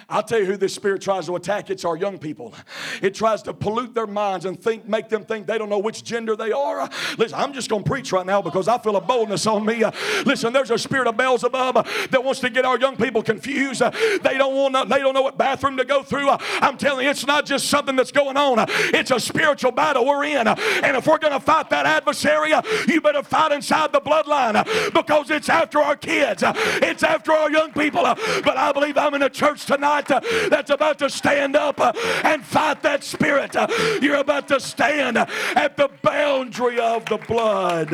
I'll tell you who this spirit tries to attack. It's our young people. It tries to pollute their minds and think, make them think they don't know which gender they are. Listen, I'm just going to preach right now because I feel a boldness on me. Listen, there's a spirit of Beelzebub that wants to get our young people confused. They don't want, they don't know what bathroom to go through. I'm telling you, it's not just something that's going on. It's a spiritual battle we're in. And if we're going to fight that adversary, you better fight inside the bloodline because it's after our kids. It's after our young people. But I believe I'm in a church tonight that's about to stand up and fight that spirit. You're about to stand at the boundary of the blood.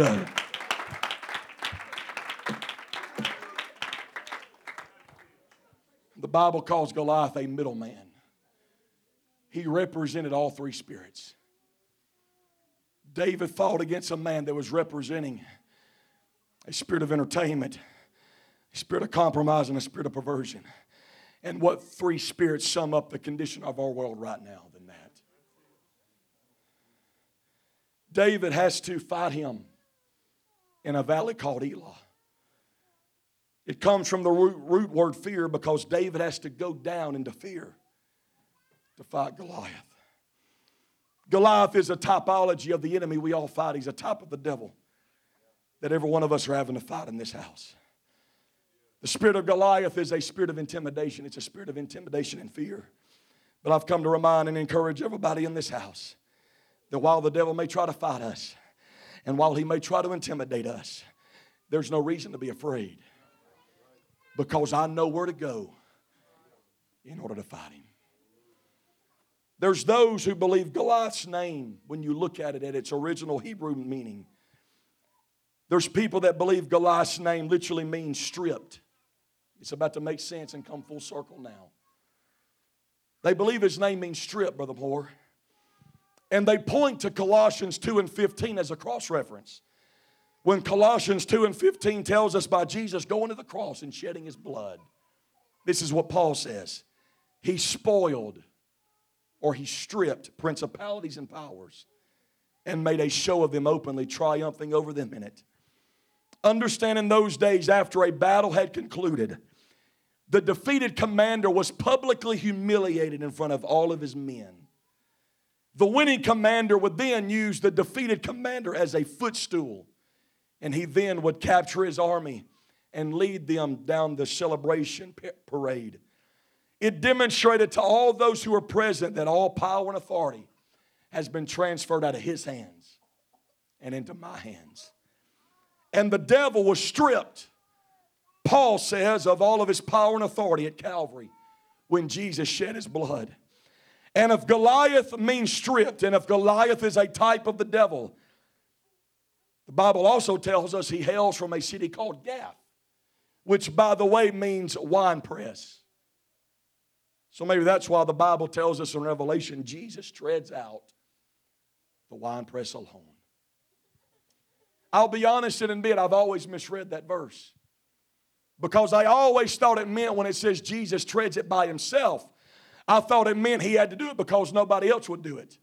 The Bible calls Goliath a middleman. He represented all three spirits. David fought against a man that was representing a spirit of entertainment, spirit of compromise, and a spirit of perversion. And what three spirits sum up the condition of our world right now than that? David has to fight him in a valley called Elah. It comes from the root, root word fear because David has to go down into fear to fight Goliath. Goliath is a typology of the enemy we all fight. He's a type of the devil that every one of us are having to fight in this house. The spirit of Goliath is a spirit of intimidation, it's a spirit of intimidation and fear. But I've come to remind and encourage everybody in this house that while the devil may try to fight us and while he may try to intimidate us, there's no reason to be afraid because I know where to go in order to fight him. There's those who believe Goliath's name, when you look at it at its original Hebrew meaning, there's people that believe Goliath's name literally means stripped. It's about to make sense and come full circle now. They believe his name means stripped, Brother Moore. And they point to Colossians 2 and 15 as a cross reference. When Colossians 2 and 15 tells us by Jesus going to the cross and shedding his blood, this is what Paul says He spoiled or he stripped principalities and powers and made a show of them openly, triumphing over them in it. Understand in those days, after a battle had concluded, the defeated commander was publicly humiliated in front of all of his men. The winning commander would then use the defeated commander as a footstool, and he then would capture his army and lead them down the celebration parade. It demonstrated to all those who were present that all power and authority has been transferred out of his hands and into my hands. And the devil was stripped, Paul says, of all of his power and authority at Calvary when Jesus shed his blood. And if Goliath means stripped, and if Goliath is a type of the devil, the Bible also tells us he hails from a city called Gath, which, by the way, means wine press. So maybe that's why the Bible tells us in Revelation Jesus treads out the wine press alone. I'll be honest and admit I've always misread that verse because I always thought it meant when it says Jesus treads it by himself, I thought it meant he had to do it because nobody else would do it.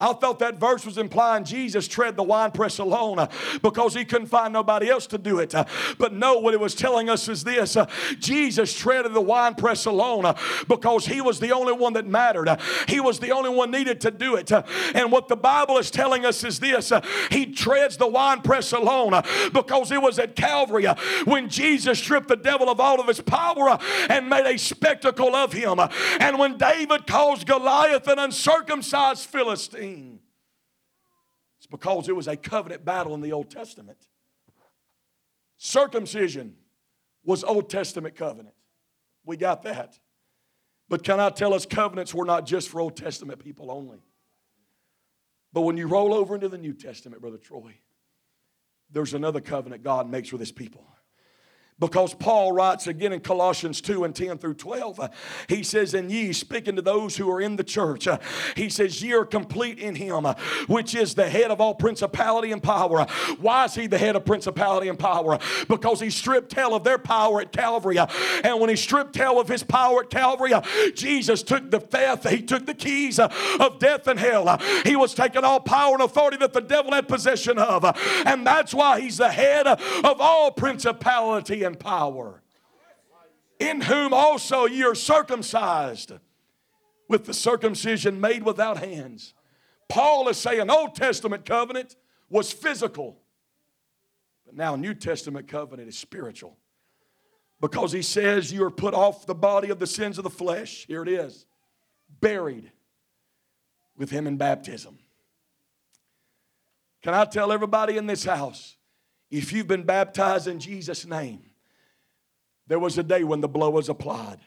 I felt that verse was implying Jesus tread the winepress alone uh, because he couldn't find nobody else to do it. Uh, but no, what it was telling us is this uh, Jesus treaded the winepress alone uh, because he was the only one that mattered. Uh, he was the only one needed to do it. Uh, and what the Bible is telling us is this He treads the winepress alone because it was at Calvary when Jesus stripped the devil of all of his power and made a spectacle of him. And when David calls Goliath an uncircumcised Philistine, it's because it was a covenant battle in the Old Testament. Circumcision was Old Testament covenant. We got that. But can I tell us, covenants were not just for Old Testament people only. But when you roll over into the New Testament, Brother Troy, there's another covenant God makes with his people. Because Paul writes again in Colossians 2 and 10 through 12, uh, he says, And ye, speaking to those who are in the church, uh, he says, Ye are complete in him, uh, which is the head of all principality and power. Uh, why is he the head of principality and power? Uh, because he stripped hell of their power at Calvary. Uh, and when he stripped hell of his power at Calvary, Jesus took the theft, he took the keys of death and hell. He was taking all power and authority that the devil had possession of. And that's why he's the head of all principality and power. In whom also ye are circumcised with the circumcision made without hands. Paul is saying Old Testament covenant was physical, but now New Testament covenant is spiritual. Because he says you are put off the body of the sins of the flesh. Here it is buried with him in baptism. Can I tell everybody in this house if you've been baptized in Jesus' name, there was a day when the blood was applied.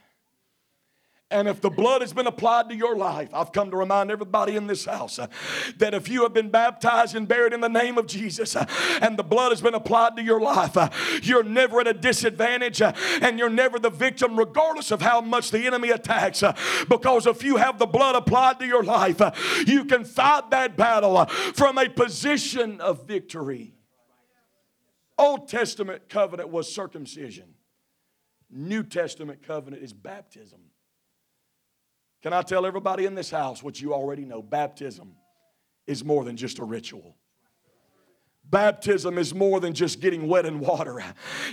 And if the blood has been applied to your life, I've come to remind everybody in this house uh, that if you have been baptized and buried in the name of Jesus uh, and the blood has been applied to your life, uh, you're never at a disadvantage uh, and you're never the victim, regardless of how much the enemy attacks. uh, because if you have the blood applied to your life, uh, you can fight that battle from a position of victory. Old Testament covenant was circumcision. New Testament covenant is baptism. Can I tell everybody in this house what you already know? Baptism is more than just a ritual. Baptism is more than just getting wet in water.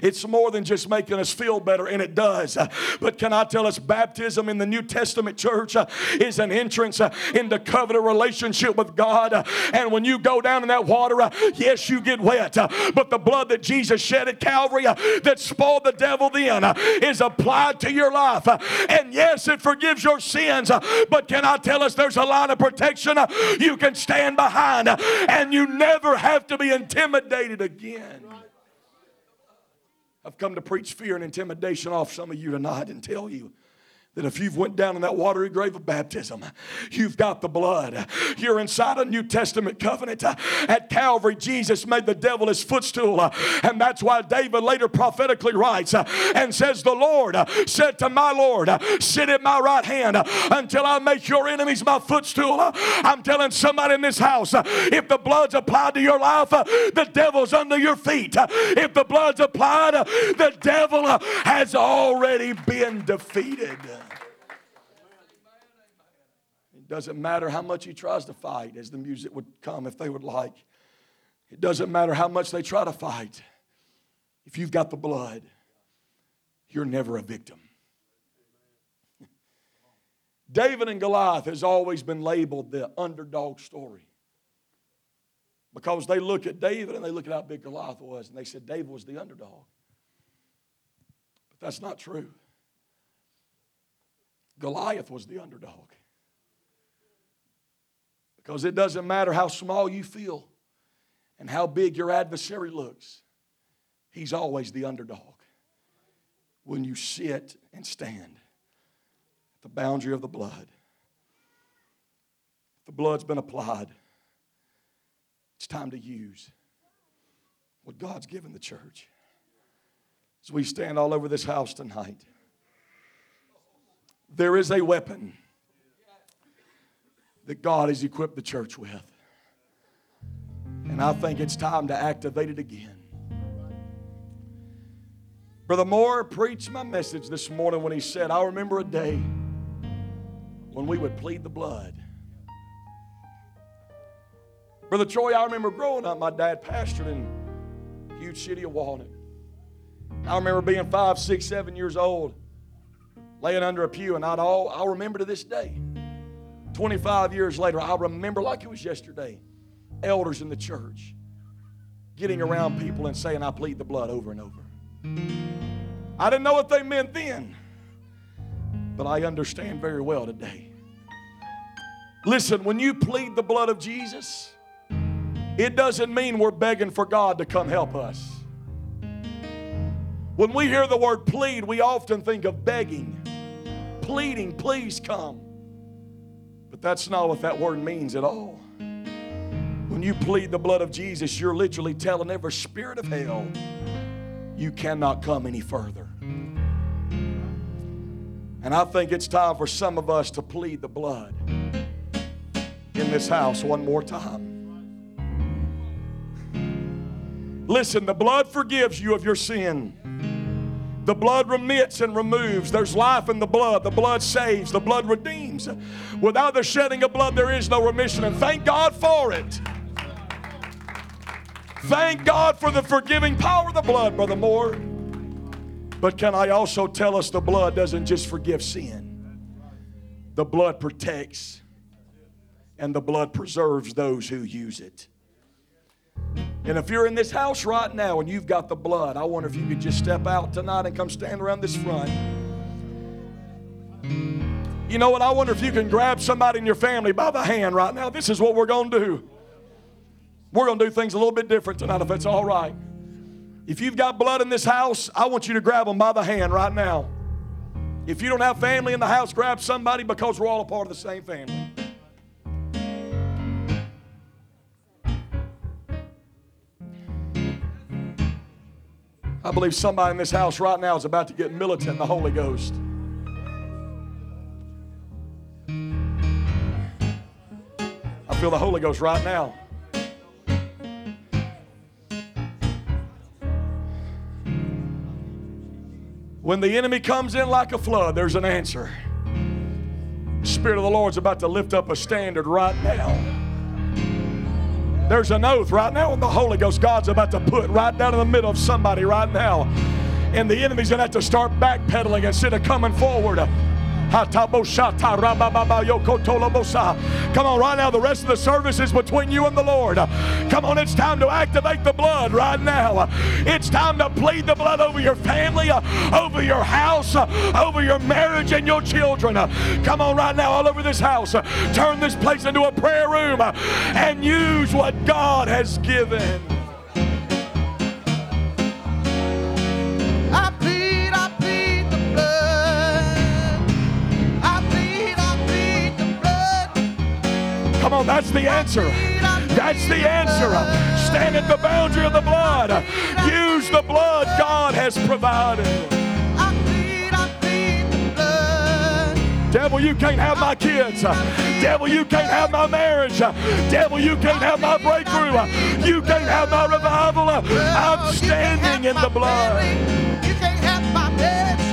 It's more than just making us feel better, and it does. But can I tell us, baptism in the New Testament church uh, is an entrance uh, into covenant relationship with God. And when you go down in that water, uh, yes, you get wet, uh, but the blood that Jesus shed at Calvary uh, that spoiled the devil then uh, is applied to your life. And yes, it forgives your sins, but can I tell us there's a line of protection you can stand behind, and you never have to be intimidated again. I've come to preach fear and intimidation off some of you tonight and tell you that if you've went down in that watery grave of baptism, you've got the blood. You're inside a New Testament covenant. At Calvary, Jesus made the devil his footstool. And that's why David later prophetically writes and says, The Lord said to my Lord, Sit at my right hand until I make your enemies my footstool. I'm telling somebody in this house, if the blood's applied to your life, the devil's under your feet. If the blood's applied, the devil has already been defeated. It doesn't matter how much he tries to fight, as the music would come if they would like. It doesn't matter how much they try to fight. If you've got the blood, you're never a victim. David and Goliath has always been labeled the underdog story. Because they look at David and they look at how big Goliath was, and they said David was the underdog. But that's not true. Goliath was the underdog. Because it doesn't matter how small you feel and how big your adversary looks, he's always the underdog when you sit and stand at the boundary of the blood. if The blood's been applied. It's time to use what God's given the church. As we stand all over this house tonight, there is a weapon that God has equipped the church with. And I think it's time to activate it again. Brother Moore preached my message this morning when he said, I remember a day when we would plead the blood. Brother Troy, I remember growing up, my dad pastored in the huge city of Walnut. I remember being five, six, seven years old, laying under a pew, and I'd all, I'll remember to this day. 25 years later, I remember like it was yesterday, elders in the church getting around people and saying, I plead the blood over and over. I didn't know what they meant then, but I understand very well today. Listen, when you plead the blood of Jesus, it doesn't mean we're begging for God to come help us. When we hear the word plead, we often think of begging, pleading, please come. But that's not what that word means at all. When you plead the blood of Jesus, you're literally telling every spirit of hell, you cannot come any further. And I think it's time for some of us to plead the blood in this house one more time. Listen, the blood forgives you of your sin. The blood remits and removes. There's life in the blood. The blood saves. The blood redeems. Without the shedding of blood, there is no remission. And thank God for it. Thank God for the forgiving power of the blood, Brother Moore. But can I also tell us the blood doesn't just forgive sin, the blood protects and the blood preserves those who use it. And if you're in this house right now and you've got the blood, I wonder if you could just step out tonight and come stand around this front. You know what? I wonder if you can grab somebody in your family by the hand right now. This is what we're going to do. We're going to do things a little bit different tonight if it's all right. If you've got blood in this house, I want you to grab them by the hand right now. If you don't have family in the house, grab somebody because we're all a part of the same family. Believe somebody in this house right now is about to get militant in the Holy Ghost. I feel the Holy Ghost right now. When the enemy comes in like a flood, there's an answer. The Spirit of the Lord's about to lift up a standard right now. There's an oath right now in the Holy Ghost God's about to put right down in the middle of somebody right now. And the enemy's gonna have to start backpedaling instead of coming forward. Come on, right now, the rest of the service is between you and the Lord. Come on, it's time to activate the blood right now. It's time to plead the blood over your family, over your house, over your marriage and your children. Come on, right now, all over this house. Turn this place into a prayer room and use what God has given. That's the answer. That's the answer. Stand at the boundary of the blood. Use the blood God has provided. Devil, you can't have my kids. Devil, you can't have my marriage. Devil, you can't have my breakthrough. You can't have my revival. I'm standing in the blood. You can't have my.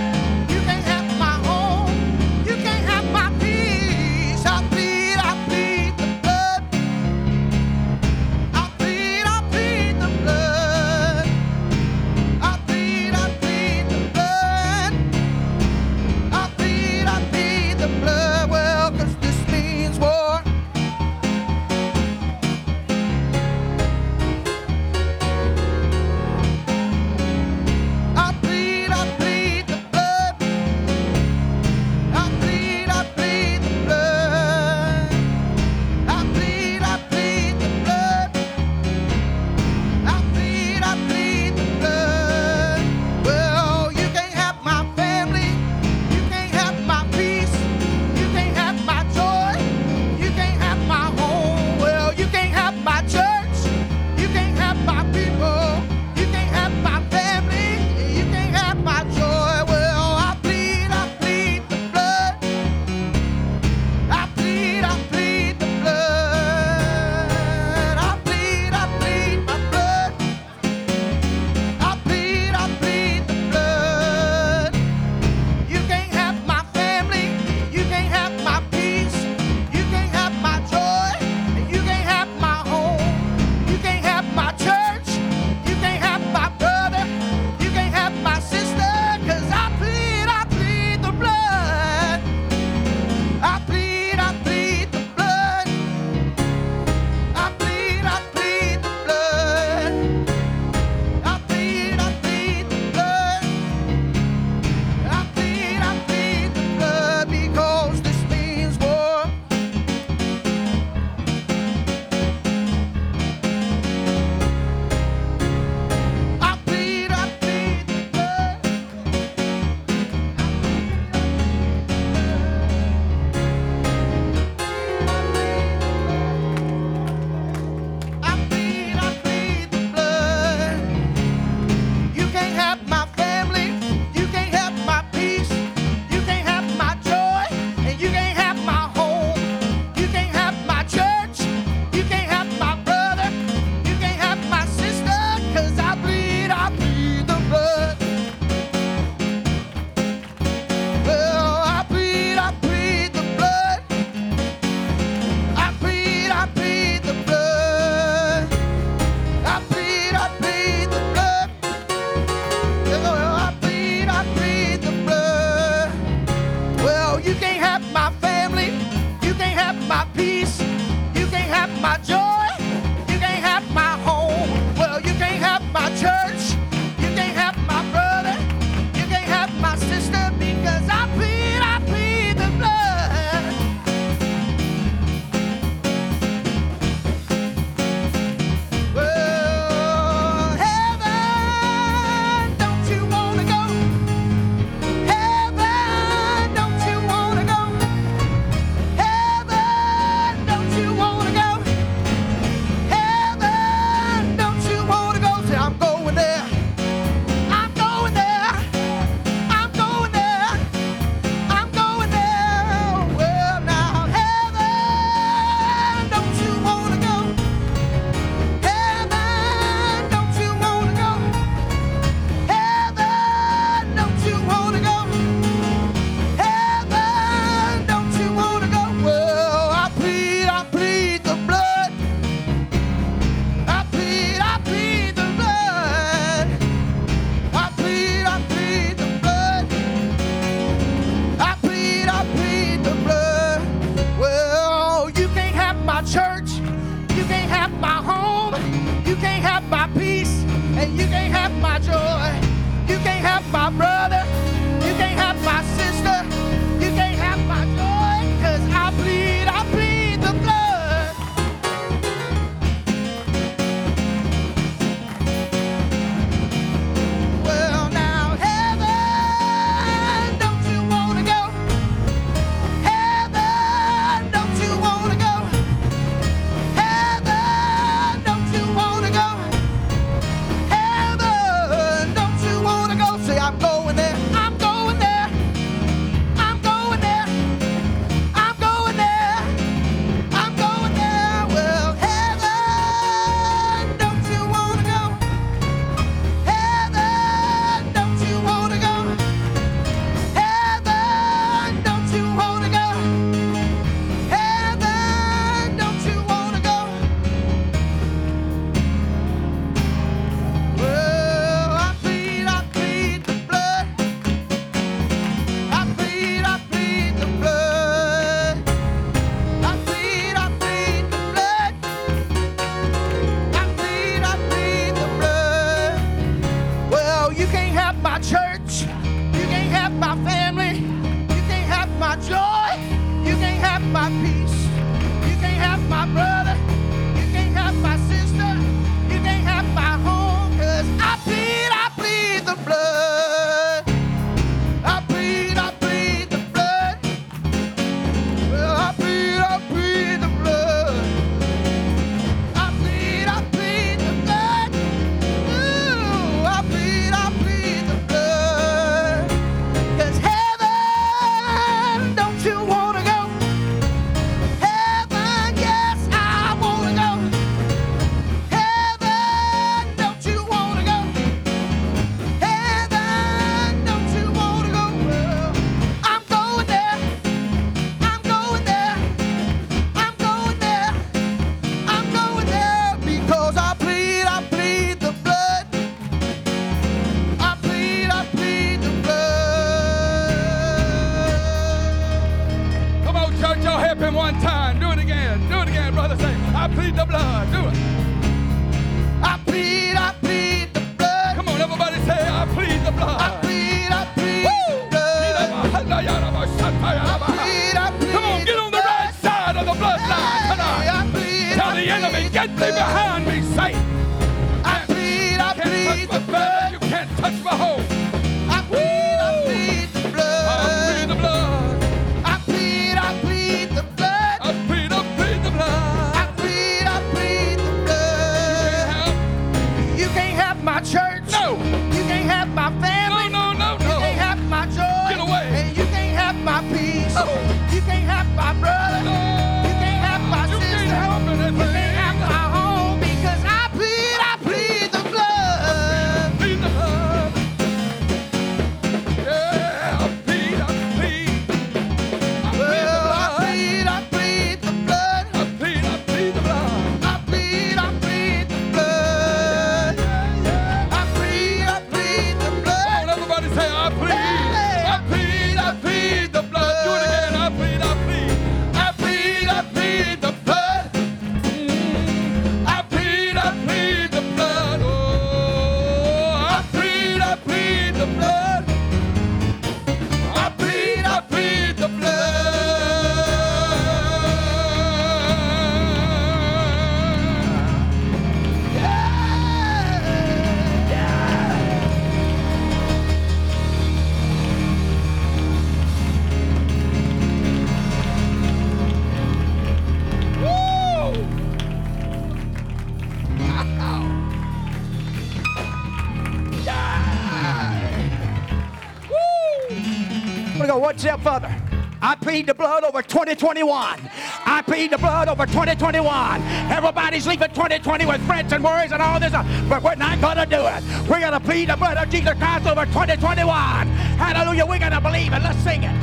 one step further. I plead the blood over 2021. I plead the blood over 2021. Everybody's leaving 2020 with threats and worries and all this, but we're not going to do it. We're going to plead the blood of Jesus Christ over 2021. Hallelujah. We're going to believe it. Let's sing it.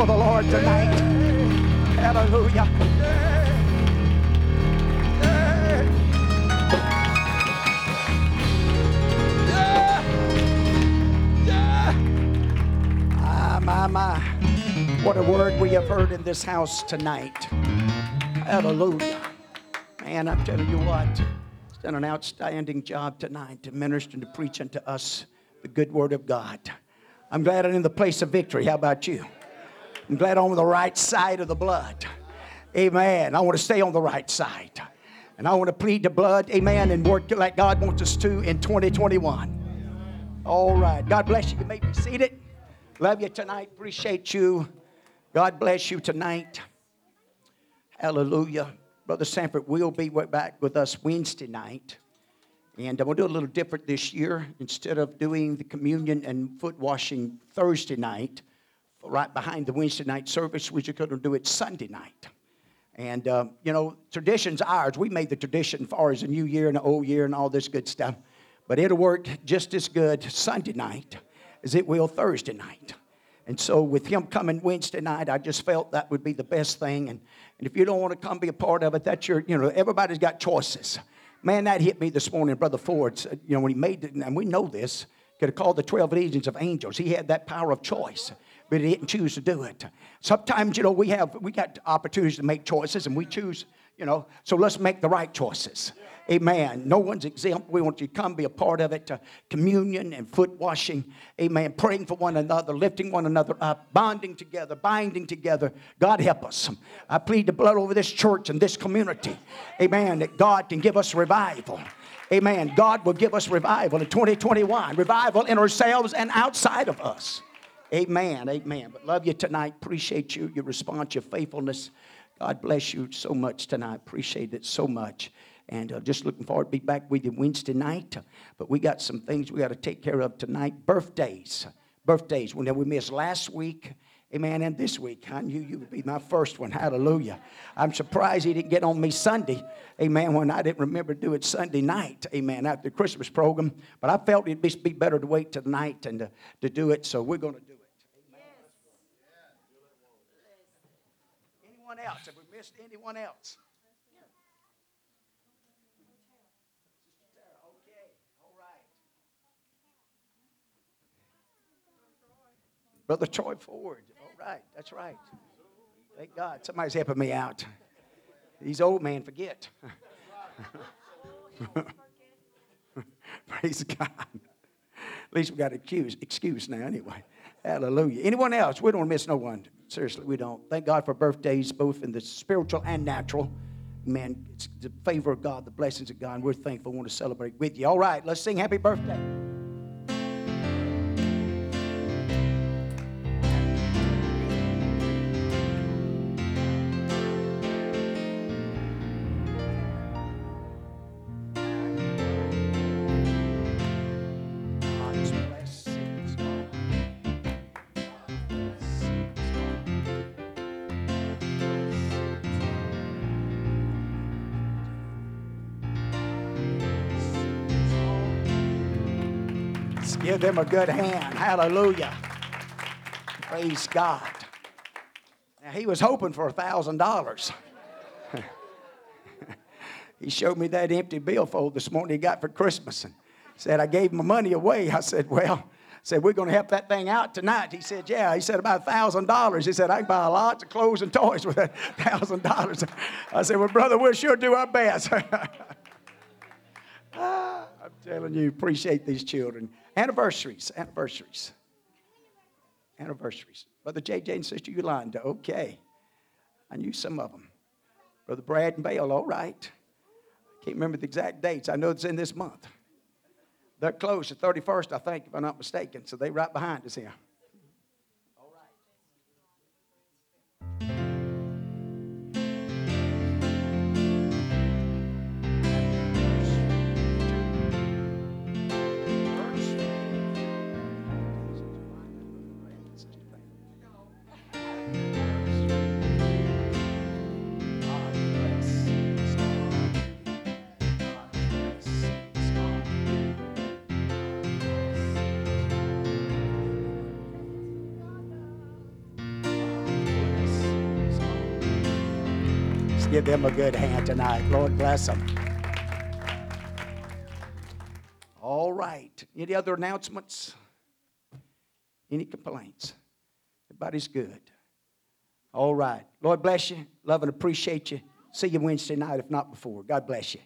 for the Lord tonight. Hallelujah. Ah, my, my. What a word we have heard in this house tonight. Hallelujah. Man, I'm telling you what, it's done an outstanding job tonight to minister and to preach unto us the good word of God. I'm glad I'm in the place of victory. How about you? I'm glad I'm on the right side of the blood. Amen. I want to stay on the right side. And I want to plead the blood, amen, and work like God wants us to in 2021. All right. God bless you. You may be seated. Love you tonight. Appreciate you. God bless you tonight. Hallelujah. Brother Sanford will be back with us Wednesday night. And uh, we'll do a little different this year. Instead of doing the communion and foot washing Thursday night, right behind the Wednesday night service, we're just going to do it Sunday night. And, uh, you know, tradition's ours. We made the tradition far as the new year and an old year and all this good stuff. But it'll work just as good Sunday night as it will Thursday night. And so, with him coming Wednesday night, I just felt that would be the best thing. And, and if you don't want to come be a part of it, that's your, you know, everybody's got choices. Man, that hit me this morning, Brother Ford. said, You know, when he made it, and we know this, could have called the 12 legions of angels. He had that power of choice, but he didn't choose to do it. Sometimes, you know, we have, we got opportunities to make choices, and we choose, you know, so let's make the right choices. Amen. No one's exempt. We want you to come be a part of it. Uh, communion and foot washing. Amen. Praying for one another, lifting one another up, bonding together, binding together. God help us. I plead the blood over this church and this community. Amen. That God can give us revival. Amen. God will give us revival in 2021. Revival in ourselves and outside of us. Amen. Amen. But love you tonight. Appreciate you, your response, your faithfulness. God bless you so much tonight. Appreciate it so much. And uh, just looking forward to be back with you Wednesday night. But we got some things we got to take care of tonight. Birthdays. Birthdays. Now we missed last week. Amen. And this week, I knew you would be my first one. Hallelujah. I'm surprised he didn't get on me Sunday. Amen. When I didn't remember to do it Sunday night. Amen. After the Christmas program. But I felt it'd be be better to wait till tonight and to, to do it. So we're going to do it. Amen. Anyone else? Have we missed anyone else? Brother Troy Ford. All right, that's right. Thank God. Somebody's helping me out. These old man forget. Praise God. At least we got excuse, excuse now anyway. Hallelujah. Anyone else? We don't miss no one. Seriously, we don't. Thank God for birthdays, both in the spiritual and natural. Man, it's the favor of God, the blessings of God, and we're thankful. We want to celebrate with you. All right, let's sing happy birthday. Give them a good hand. Hallelujah. Praise God. Now, he was hoping for a $1,000. he showed me that empty billfold this morning he got for Christmas and said, I gave my money away. I said, Well, said, We're going to help that thing out tonight. He said, Yeah. He said, About a $1,000. He said, I can buy lots of clothes and toys with that $1,000. I said, Well, brother, we'll sure do our best. Ah, I'm telling you, appreciate these children. Anniversaries, anniversaries, anniversaries. Brother JJ and Sister Yolanda, okay. I knew some of them. Brother Brad and Bale, all right. Can't remember the exact dates. I know it's in this month. They're close, the 31st, I think, if I'm not mistaken. So they're right behind us here. Give them a good hand tonight. Lord bless them. All right. Any other announcements? Any complaints? Everybody's good. All right. Lord bless you. Love and appreciate you. See you Wednesday night, if not before. God bless you.